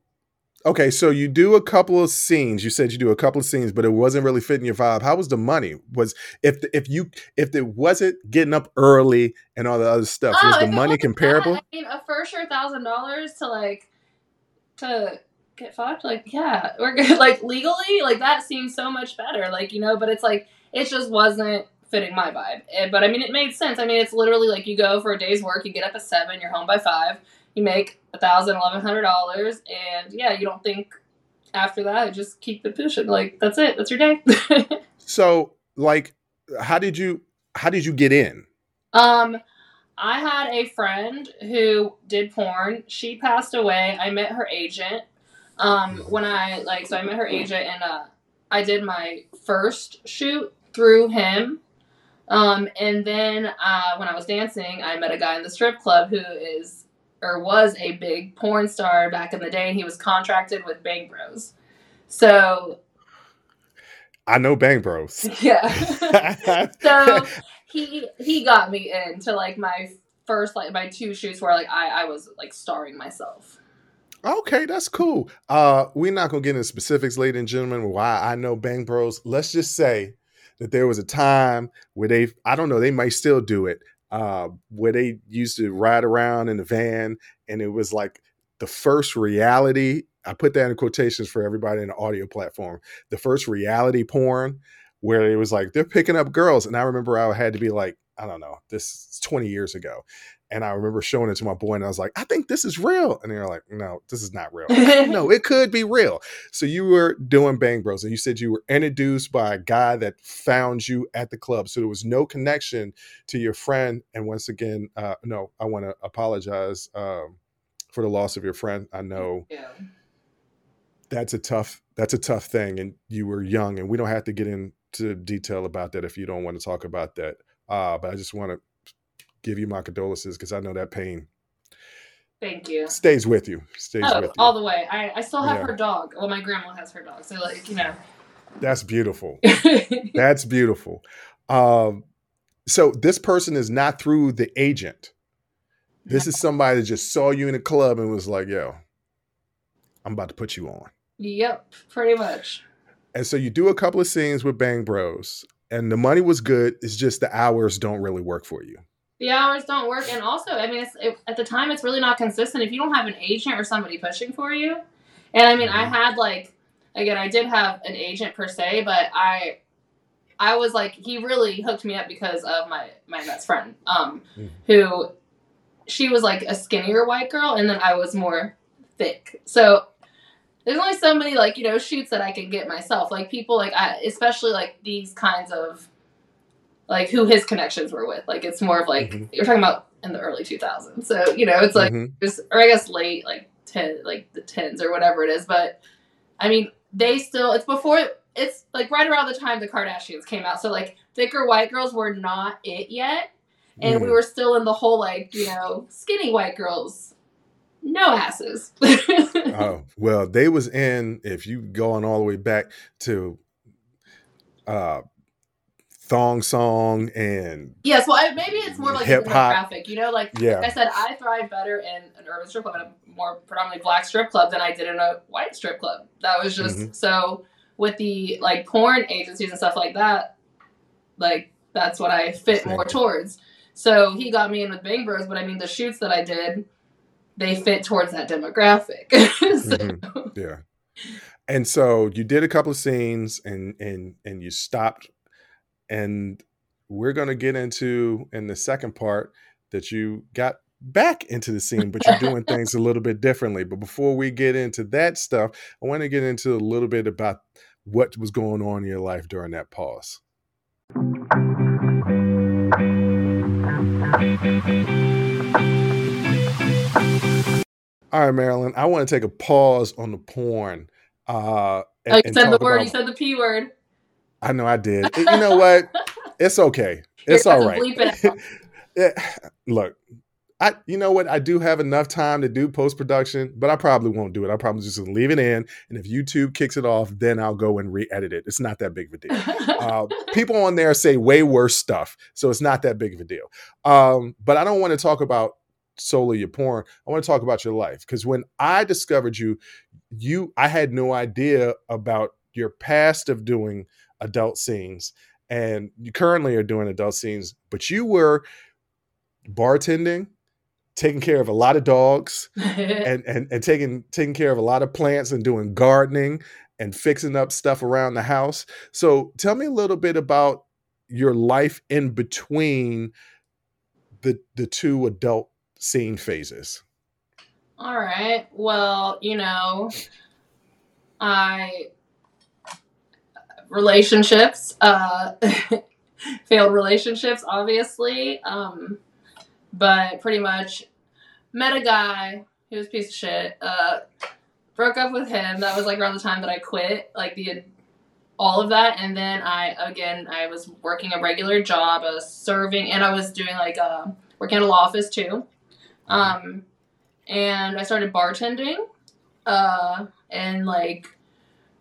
Okay, so you do a couple of scenes. You said you do a couple of scenes, but it wasn't really fitting your vibe. How was the money? Was if if you if it wasn't getting up early and all the other stuff, oh, was the money comparable? That, I mean, a for sure thousand dollars to like to get fucked. Like, yeah, we're good. Like legally, like that seems so much better. Like you know, but it's like it just wasn't fitting my vibe. Eh, but I mean, it made sense. I mean, it's literally like you go for a day's work, you get up at seven, you're home by five you make a thousand, eleven hundred dollars, and yeah, you don't think after that, just keep it pushing. Like that's it. That's your day. so, like, how did you how did you get in? Um, I had a friend who did porn. She passed away. I met her agent. Um, when I like, so I met her agent, and uh, I did my first shoot through him. Um, and then uh, when I was dancing, I met a guy in the strip club who is or was a big porn star back in the day, and he was contracted with Bang Bros. So I know Bang Bros. Yeah. so he he got me into like my first like my two shoots where like I I was like starring myself. Okay, that's cool. Uh we're not gonna get into specifics, ladies and gentlemen, why I know Bang Bros. Let's just say that there was a time where they I don't know, they might still do it uh, where they used to ride around in the van, and it was like the first reality I put that in quotations for everybody in the audio platform. The first reality porn where it was like they're picking up girls, and I remember I had to be like, I don't know, this is 20 years ago. And I remember showing it to my boy, and I was like, I think this is real. And they're like, No, this is not real. no, it could be real. So you were doing Bang Bros, and you said you were introduced by a guy that found you at the club. So there was no connection to your friend. And once again, uh, no, I want to apologize um, for the loss of your friend. I know. Yeah that's a tough that's a tough thing and you were young and we don't have to get into detail about that if you don't want to talk about that uh, but i just want to give you my condolences because I know that pain. Thank you. Stays with you. Stays oh, with you. all the way. I, I still have yeah. her dog. Well, my grandma has her dog, so like you know. That's beautiful. That's beautiful. Um, so this person is not through the agent. This is somebody that just saw you in a club and was like, "Yo, I'm about to put you on." Yep, pretty much. And so you do a couple of scenes with Bang Bros, and the money was good. It's just the hours don't really work for you the hours don't work and also i mean it's it, at the time it's really not consistent if you don't have an agent or somebody pushing for you and i mean mm-hmm. i had like again i did have an agent per se but i i was like he really hooked me up because of my my best friend um mm-hmm. who she was like a skinnier white girl and then i was more thick so there's only so many like you know shoots that i can get myself like people like I, especially like these kinds of like who his connections were with. Like it's more of like mm-hmm. you're talking about in the early 2000s. So you know, it's like mm-hmm. or I guess late like ten like the tens or whatever it is. But I mean, they still it's before it's like right around the time the Kardashians came out. So like thicker white girls were not it yet, and mm. we were still in the whole like you know skinny white girls no asses. oh well, they was in. If you going all the way back to uh thong song and yes well I, maybe it's more like hip hop you know like, yeah. i said i thrive better in an urban strip club in a more predominantly black strip club than i did in a white strip club that was just mm-hmm. so with the like porn agencies and stuff like that like that's what i fit Same. more towards so he got me in with bang bros but i mean the shoots that i did they fit towards that demographic so. mm-hmm. yeah and so you did a couple of scenes and and and you stopped and we're going to get into in the second part that you got back into the scene, but you're doing things a little bit differently. But before we get into that stuff, I want to get into a little bit about what was going on in your life during that pause. All right, Marilyn, I want to take a pause on the porn. Uh, and, oh, you said the word, about, you said the P word. I know I did. you know what? It's okay. It's all right. It Look, I you know what? I do have enough time to do post production, but I probably won't do it. I probably just leave it in, and if YouTube kicks it off, then I'll go and re-edit it. It's not that big of a deal. uh, people on there say way worse stuff, so it's not that big of a deal. Um, but I don't want to talk about solely your porn. I want to talk about your life because when I discovered you, you I had no idea about your past of doing adult scenes and you currently are doing adult scenes, but you were bartending, taking care of a lot of dogs and, and, and taking taking care of a lot of plants and doing gardening and fixing up stuff around the house. So tell me a little bit about your life in between the the two adult scene phases. All right. Well, you know, I relationships, uh, failed relationships, obviously. Um, but pretty much met a guy. He was a piece of shit. Uh, broke up with him. That was like around the time that I quit, like the all of that. And then I again I was working a regular job, I was serving, and I was doing like uh, working at a law office too. Um, and I started bartending. Uh, and like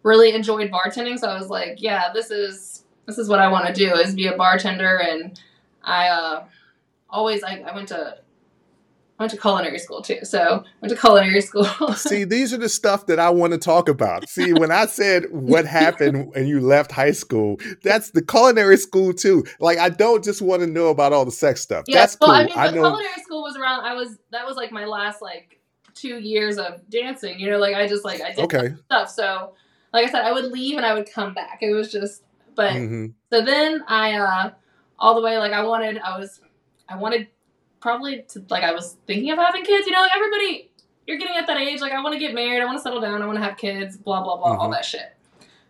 really enjoyed bartending, so I was like, yeah, this is this is what I want to do is be a bartender. And I uh, always I, I went to I went to culinary school too. So went to culinary school. See, these are the stuff that I want to talk about. See, when I said what happened and you left high school, that's the culinary school too. Like I don't just want to know about all the sex stuff. Yes, that's well, cool. I mean, I know... culinary school was around. I was that was like my last like two years of dancing. You know, like I just like I did okay. stuff. So, like I said, I would leave and I would come back. It was just, but mm-hmm. so then I, uh, all the way like I wanted, I was, I wanted probably to like I was thinking of having kids. You know, like everybody, you're getting at that age. Like I want to get married. I want to settle down. I want to have kids. Blah blah blah. Mm-hmm. All that shit.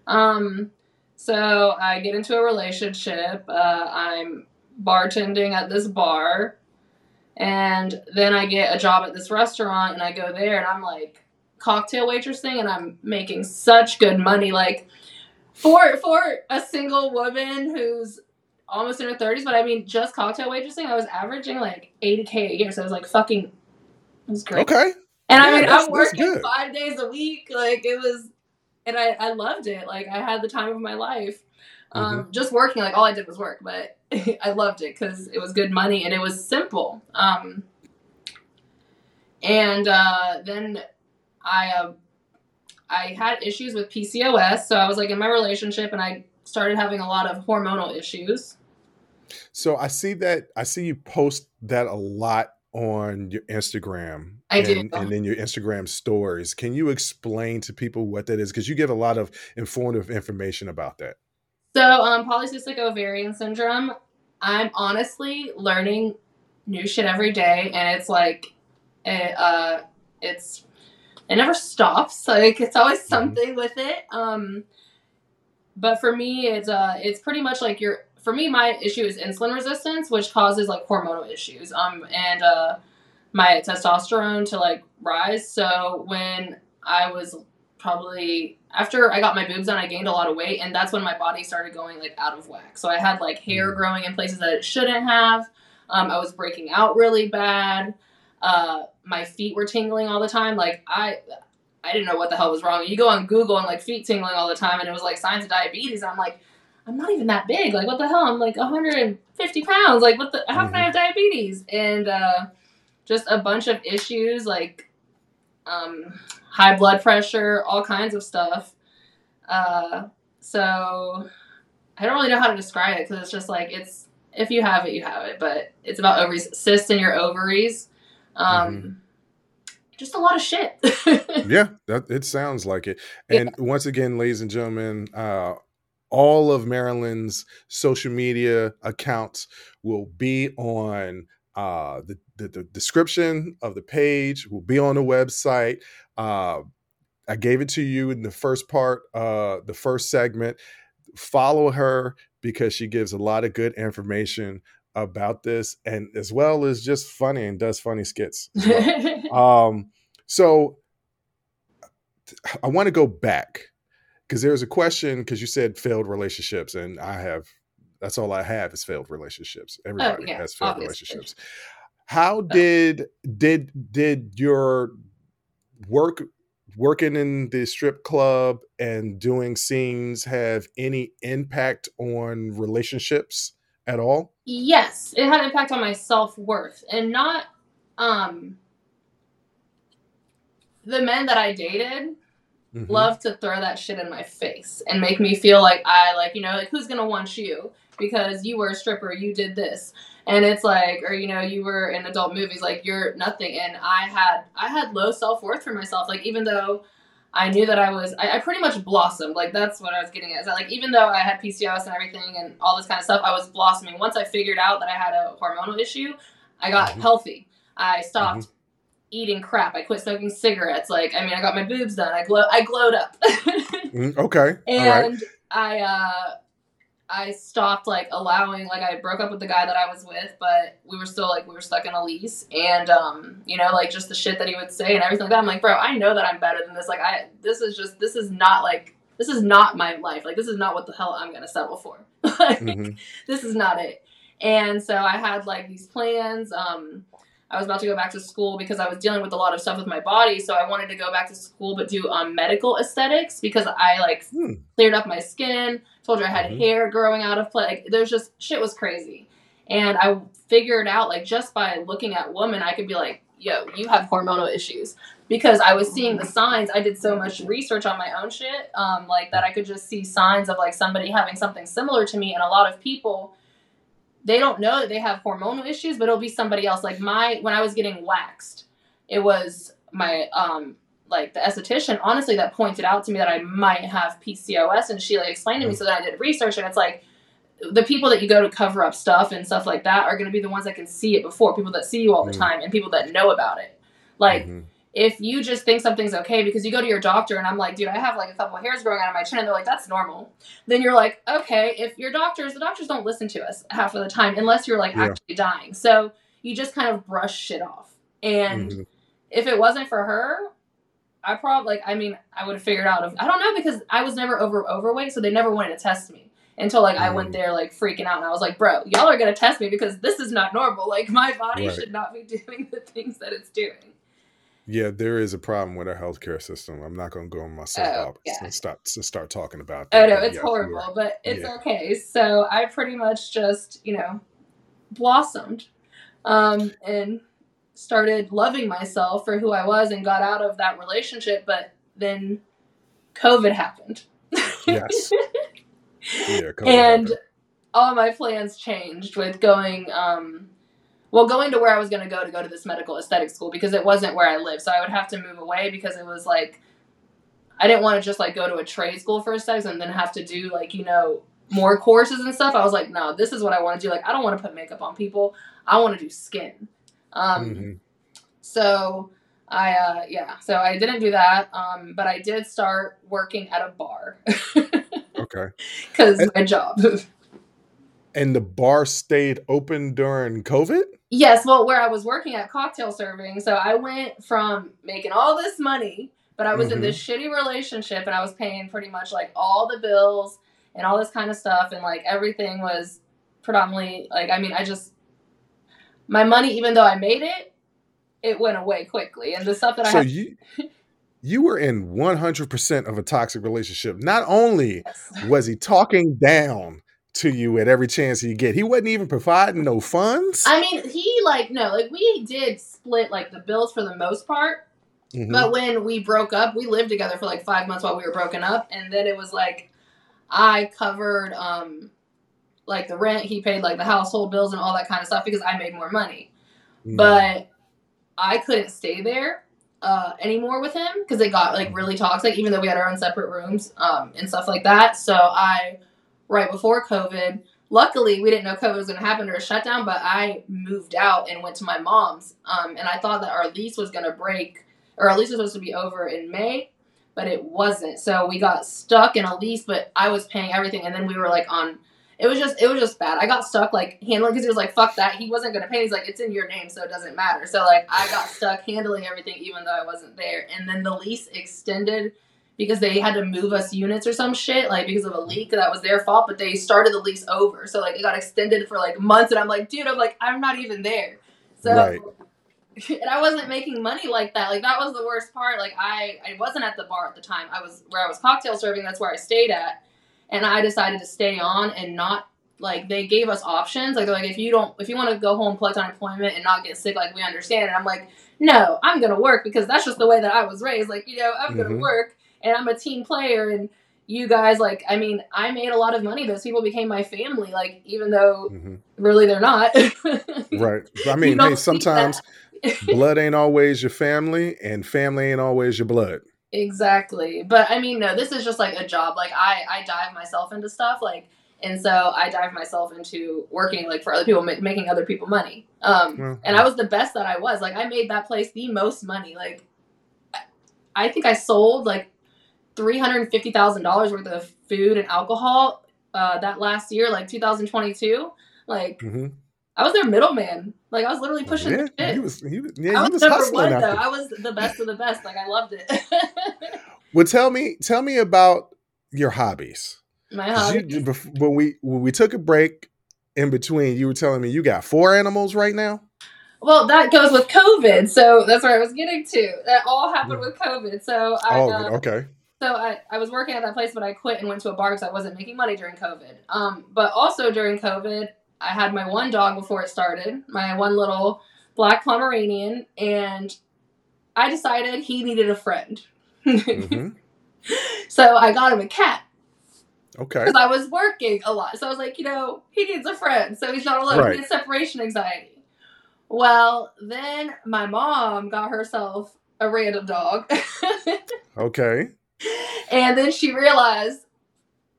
Um, so I get into a relationship. Uh, I'm bartending at this bar and then I get a job at this restaurant and I go there and I'm like cocktail waitressing and I'm making such good money. Like for for a single woman who's almost in her thirties, but I mean just cocktail waitressing, I was averaging like eighty K a year. So it was like fucking it was great. Okay. And yeah, I mean I'm working five days a week. Like it was and I, I loved it. Like I had the time of my life. Um, mm-hmm. just working, like all I did was work, but I loved it because it was good money and it was simple. Um, and uh, then I uh, I had issues with PCOS, so I was like in my relationship, and I started having a lot of hormonal issues. So I see that I see you post that a lot on your Instagram. I and, do. And then your Instagram stories. Can you explain to people what that is? Because you give a lot of informative information about that. So, um, polycystic ovarian syndrome, I'm honestly learning new shit every day, and it's like, it, uh, it's it never stops. Like it's always mm-hmm. something with it. Um, but for me, it's uh, it's pretty much like your. For me, my issue is insulin resistance, which causes like hormonal issues. Um, and uh, my testosterone to like rise. So when I was probably after I got my boobs done, I gained a lot of weight, and that's when my body started going like out of whack. So I had like hair mm. growing in places that it shouldn't have. Um, I was breaking out really bad. Uh, my feet were tingling all the time. Like I, I didn't know what the hell was wrong. You go on Google and like feet tingling all the time, and it was like signs of diabetes. I'm like, I'm not even that big. Like what the hell? I'm like 150 pounds. Like what the? How can I have diabetes? And uh, just a bunch of issues like um, high blood pressure, all kinds of stuff. Uh, so I don't really know how to describe it because it's just like it's if you have it, you have it. But it's about ovaries, cysts in your ovaries. Um, mm-hmm. Just a lot of shit. yeah, that it sounds like it. And yeah. once again, ladies and gentlemen, uh, all of Marilyn's social media accounts will be on uh, the, the, the description of the page will be on the website. Uh, I gave it to you in the first part, uh, the first segment. Follow her because she gives a lot of good information about this, and as well as just funny and does funny skits. Well. um, so I want to go back because there's a question because you said failed relationships, and I have that's all I have is failed relationships. Oh, Everybody oh, yeah, has failed obviously. relationships. How did did did your work working in the strip club and doing scenes have any impact on relationships at all? Yes, it had an impact on my self-worth and not um the men that I dated mm-hmm. love to throw that shit in my face and make me feel like I like, you know, like who's to want you? because you were a stripper, you did this. And it's like, or you know, you were in adult movies, like you're nothing. And I had, I had low self worth for myself. Like even though I knew that I was, I, I, pretty much blossomed. Like that's what I was getting at. Is that like even though I had PCOS and everything and all this kind of stuff, I was blossoming. Once I figured out that I had a hormonal issue, I got mm-hmm. healthy. I stopped mm-hmm. eating crap. I quit smoking cigarettes. Like I mean, I got my boobs done. I glow. I glowed up. mm, okay. And I. uh I stopped like allowing like I broke up with the guy that I was with, but we were still like we were stuck in a lease and um you know like just the shit that he would say and everything like that. I'm like, bro, I know that I'm better than this. Like I this is just this is not like this is not my life. Like this is not what the hell I'm gonna settle for. like mm-hmm. this is not it. And so I had like these plans. Um I was about to go back to school because I was dealing with a lot of stuff with my body. So I wanted to go back to school but do um, medical aesthetics because I like hmm. cleared up my skin, told you I had mm-hmm. hair growing out of place. Like, there's just shit was crazy. And I figured out like just by looking at women, I could be like, yo, you have hormonal issues. Because I was seeing the signs. I did so much research on my own shit, um, like that I could just see signs of like somebody having something similar to me. And a lot of people they don't know that they have hormonal issues, but it'll be somebody else. Like my when I was getting waxed, it was my um like the esthetician honestly that pointed out to me that I might have PCOS and she like explained to me mm. so that I did research and it's like the people that you go to cover up stuff and stuff like that are going to be the ones that can see it before people that see you all the mm. time and people that know about it like mm-hmm. If you just think something's okay because you go to your doctor and i'm like dude i have like a couple of hairs growing out of my chin and they're like that's normal then you're like okay if your doctors the doctors don't listen to us half of the time unless you're like yeah. actually dying so you just kind of brush shit off and mm-hmm. if it wasn't for her i probably like i mean i would have figured out if, i don't know because i was never over overweight so they never wanted to test me until like I went mm. there like freaking out and I was like, bro, y'all are gonna test me because this is not normal. Like my body right. should not be doing the things that it's doing. Yeah, there is a problem with our healthcare system. I'm not going to go on my soapbox oh, yeah. and start to start talking about. That. Oh no, it's yeah, horrible, but it's yeah. okay. So I pretty much just you know blossomed um, and started loving myself for who I was and got out of that relationship. But then COVID happened. Yes. yeah, and all my plans changed with going um well going to where I was going to go to go to this medical aesthetic school because it wasn't where I lived. So I would have to move away because it was like I didn't want to just like go to a trade school for aesthetics and then have to do like, you know, more courses and stuff. I was like, no, this is what I want to do. Like I don't want to put makeup on people. I want to do skin. Um mm-hmm. so I uh yeah, so I didn't do that. Um but I did start working at a bar. Okay. Because my job. and the bar stayed open during COVID? Yes. Well, where I was working at cocktail serving. So I went from making all this money, but I was mm-hmm. in this mm-hmm. shitty relationship and I was paying pretty much like all the bills and all this kind of stuff. And like everything was predominantly like, I mean, I just, my money, even though I made it, it went away quickly. And the stuff that so I had, you you were in 100% of a toxic relationship. Not only yes. was he talking down to you at every chance he get, he wasn't even providing no funds. I mean, he like no, like we did split like the bills for the most part. Mm-hmm. But when we broke up, we lived together for like 5 months while we were broken up and then it was like I covered um like the rent, he paid like the household bills and all that kind of stuff because I made more money. Mm-hmm. But I couldn't stay there uh, anymore with him because it got like really toxic, even though we had our own separate rooms um, and stuff like that. So I, right before COVID, luckily we didn't know COVID was going to happen or a shutdown, but I moved out and went to my mom's. Um, and I thought that our lease was going to break, or our lease was supposed to be over in May, but it wasn't. So we got stuck in a lease, but I was paying everything, and then we were like on it was just it was just bad. I got stuck like handling because he was like fuck that he wasn't gonna pay. He's like it's in your name so it doesn't matter. So like I got stuck handling everything even though I wasn't there. And then the lease extended because they had to move us units or some shit like because of a leak that was their fault. But they started the lease over so like it got extended for like months. And I'm like dude I'm like I'm not even there. So. Right. And I wasn't making money like that. Like that was the worst part. Like I, I wasn't at the bar at the time. I was where I was cocktail serving. That's where I stayed at and I decided to stay on and not like they gave us options. Like they're like, if you don't, if you want to go home, collect unemployment, and not get sick, like we understand. And I'm like, no, I'm gonna work because that's just the way that I was raised. Like you know, I'm mm-hmm. gonna work, and I'm a team player, and you guys like i mean i made a lot of money those people became my family like even though mm-hmm. really they're not right i mean hey sometimes blood ain't always your family and family ain't always your blood Exactly. But I mean, no, this is just like a job. Like I, I dive myself into stuff like, and so I dive myself into working like for other people, ma- making other people money. Um, mm-hmm. and I was the best that I was. Like I made that place the most money. Like I think I sold like three hundred fifty thousand dollars worth of food and alcohol uh, that last year, like 2022. Like. Mm-hmm I was their middleman. Like I was literally pushing yeah, the shit. He was, he was, yeah, I was, was number one though. I was the best of the best. Like I loved it. well, tell me, tell me about your hobbies. My hobbies. You, when we when we took a break in between, you were telling me you got four animals right now. Well, that goes with COVID, so that's where I was getting to. That all happened with COVID. So I, oh, uh, okay. So I, I was working at that place, but I quit and went to a bar because I wasn't making money during COVID. Um, but also during COVID, I had my one dog before it started, my one little black Pomeranian, and I decided he needed a friend. Mm-hmm. so I got him a cat. Okay. Because I was working a lot. So I was like, you know, he needs a friend. So he's not alone. Right. He needs separation anxiety. Well, then my mom got herself a random dog. okay. And then she realized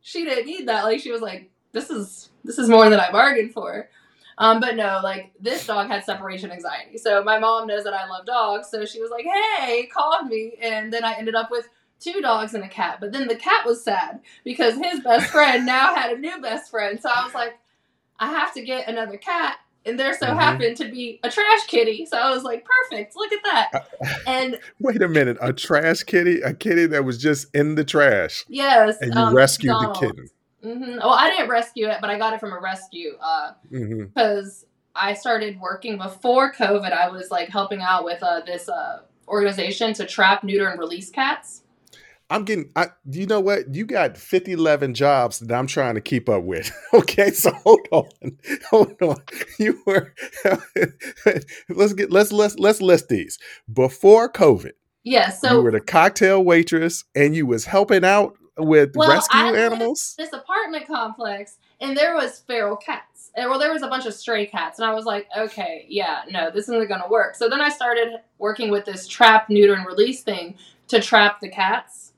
she didn't need that. Like she was like, this is this is more than I bargained for. Um, but no, like this dog had separation anxiety. So my mom knows that I love dogs. So she was like, hey, called me. And then I ended up with two dogs and a cat. But then the cat was sad because his best friend now had a new best friend. So I was like, I have to get another cat. And there so mm-hmm. happened to be a trash kitty. So I was like, perfect. Look at that. And wait a minute, a trash kitty? A kitty that was just in the trash. Yes. And you um, rescued Donald. the kitten. Mm-hmm. Well, I didn't rescue it, but I got it from a rescue because uh, mm-hmm. I started working before COVID. I was like helping out with uh, this uh, organization to trap, neuter, and release cats. I'm getting, I, you know what? You got 50, 11 jobs that I'm trying to keep up with. okay. So hold on. Hold on. You were, let's get, let's, let's, let's list these. Before COVID. Yes. Yeah, so you were the cocktail waitress and you was helping out with well, rescue animals. This apartment complex and there was feral cats. And, well, there was a bunch of stray cats. And I was like, okay, yeah, no, this isn't going to work. So then I started working with this trap, neuter, and release thing to trap the cats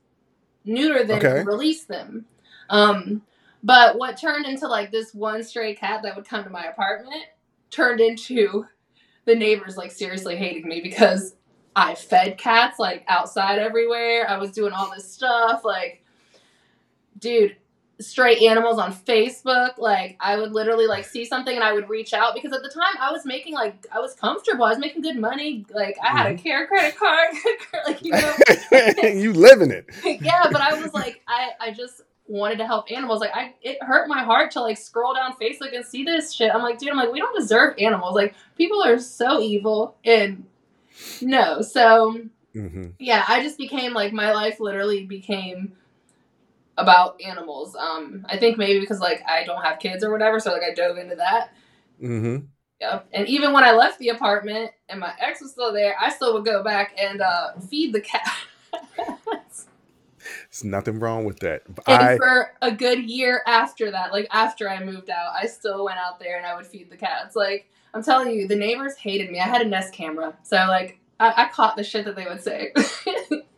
neuter them okay. and release them. Um, but what turned into like this one stray cat that would come to my apartment turned into the neighbors like seriously hating me because I fed cats like outside everywhere. I was doing all this stuff. Like, dude, stray animals on Facebook. Like I would literally like see something and I would reach out because at the time I was making like I was comfortable. I was making good money. Like I had a mm-hmm. care credit card. like you know, you living it. yeah, but I was like I I just wanted to help animals. Like I it hurt my heart to like scroll down Facebook and see this shit. I'm like, dude, I'm like we don't deserve animals. Like people are so evil and no. So mm-hmm. yeah, I just became like my life literally became about animals. Um, I think maybe because like I don't have kids or whatever, so like I dove into that. Mm-hmm. Yep. And even when I left the apartment and my ex was still there, I still would go back and uh, feed the cat. There's nothing wrong with that. And I, for a good year after that, like after I moved out, I still went out there and I would feed the cats. Like I'm telling you, the neighbors hated me. I had a Nest camera, so like I, I caught the shit that they would say.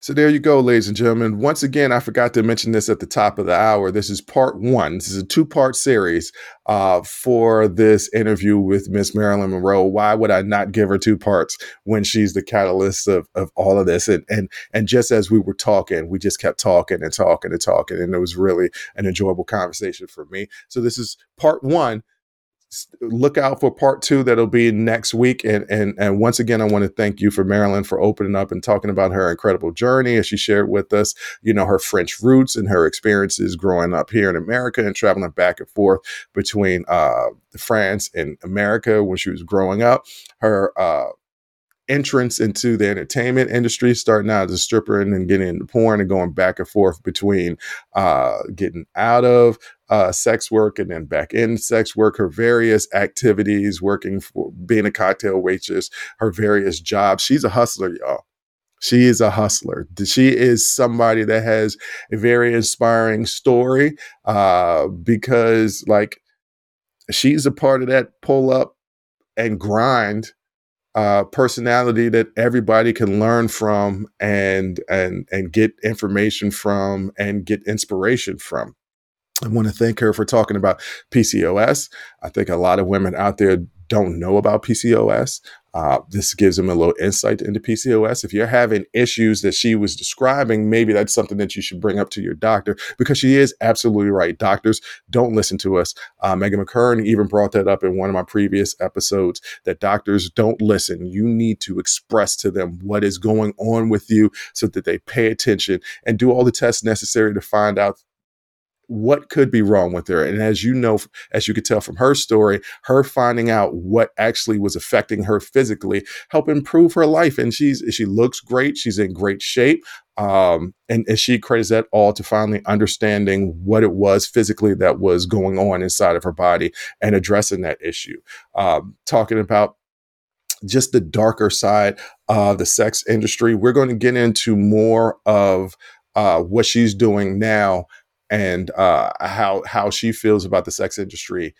So there you go, ladies and gentlemen. Once again, I forgot to mention this at the top of the hour. This is part one. This is a two-part series uh, for this interview with Miss Marilyn Monroe. Why would I not give her two parts when she's the catalyst of, of all of this? And and and just as we were talking, we just kept talking and talking and talking, and it was really an enjoyable conversation for me. So this is part one look out for part two that'll be next week. And and and once again i want to thank you for marilyn for opening up and talking about her incredible journey as she shared with us you know her french roots and her experiences growing up here in america and traveling back and forth between uh, france and america when she was growing up. Her uh, entrance into the entertainment industry, starting out as a stripper and then getting into porn and going back and forth between uh, getting out of uh, sex work and then back in sex work, her various activities, working for being a cocktail waitress, her various jobs. She's a hustler, y'all. She is a hustler. She is somebody that has a very inspiring story uh, because, like, she's a part of that pull up and grind uh, personality that everybody can learn from and and and get information from and get inspiration from. I want to thank her for talking about PCOS. I think a lot of women out there don't know about PCOS. Uh, this gives them a little insight into PCOS. If you're having issues that she was describing, maybe that's something that you should bring up to your doctor because she is absolutely right. Doctors don't listen to us. Uh, Megan McKern even brought that up in one of my previous episodes that doctors don't listen. You need to express to them what is going on with you so that they pay attention and do all the tests necessary to find out what could be wrong with her. And as you know, as you could tell from her story, her finding out what actually was affecting her physically helped improve her life. And she's she looks great. She's in great shape. Um, and, and she credits that all to finally understanding what it was physically that was going on inside of her body and addressing that issue. Um, talking about just the darker side of the sex industry. We're going to get into more of uh, what she's doing now and uh, how how she feels about the sex industry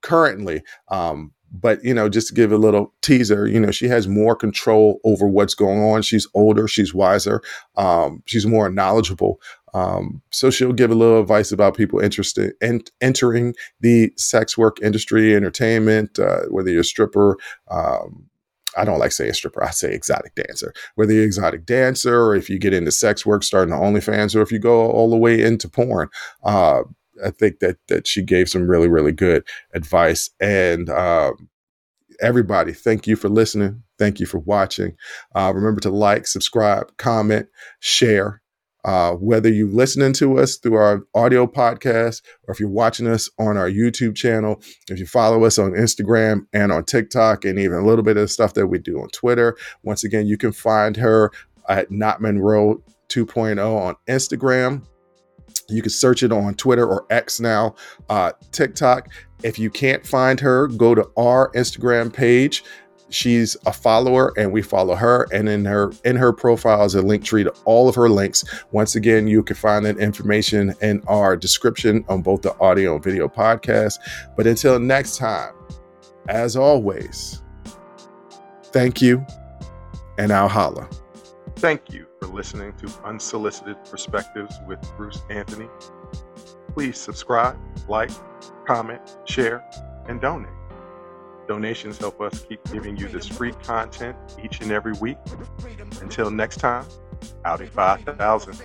currently. Um, but you know just to give a little teaser you know she has more control over what's going on she's older she's wiser um, she's more knowledgeable um, so she'll give a little advice about people interested in entering the sex work industry entertainment uh, whether you're a stripper um, I don't like saying stripper. I say exotic dancer. Whether you're exotic dancer, or if you get into sex work, starting the OnlyFans, or if you go all the way into porn, uh, I think that that she gave some really really good advice. And um, everybody, thank you for listening. Thank you for watching. Uh, remember to like, subscribe, comment, share. Uh, whether you're listening to us through our audio podcast or if you're watching us on our YouTube channel, if you follow us on Instagram and on TikTok, and even a little bit of the stuff that we do on Twitter, once again, you can find her at Not Monroe 2.0 on Instagram. You can search it on Twitter or X now, uh, TikTok. If you can't find her, go to our Instagram page. She's a follower and we follow her. And in her in her profile is a link tree to all of her links. Once again, you can find that information in our description on both the audio and video podcast. But until next time, as always, thank you and I'll holla. Thank you for listening to Unsolicited Perspectives with Bruce Anthony. Please subscribe, like, comment, share, and donate. Donations help us keep giving you this free content each and every week. Until next time, Audi 5000.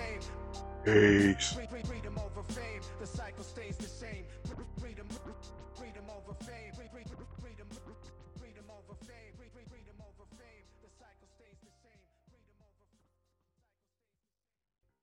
Peace.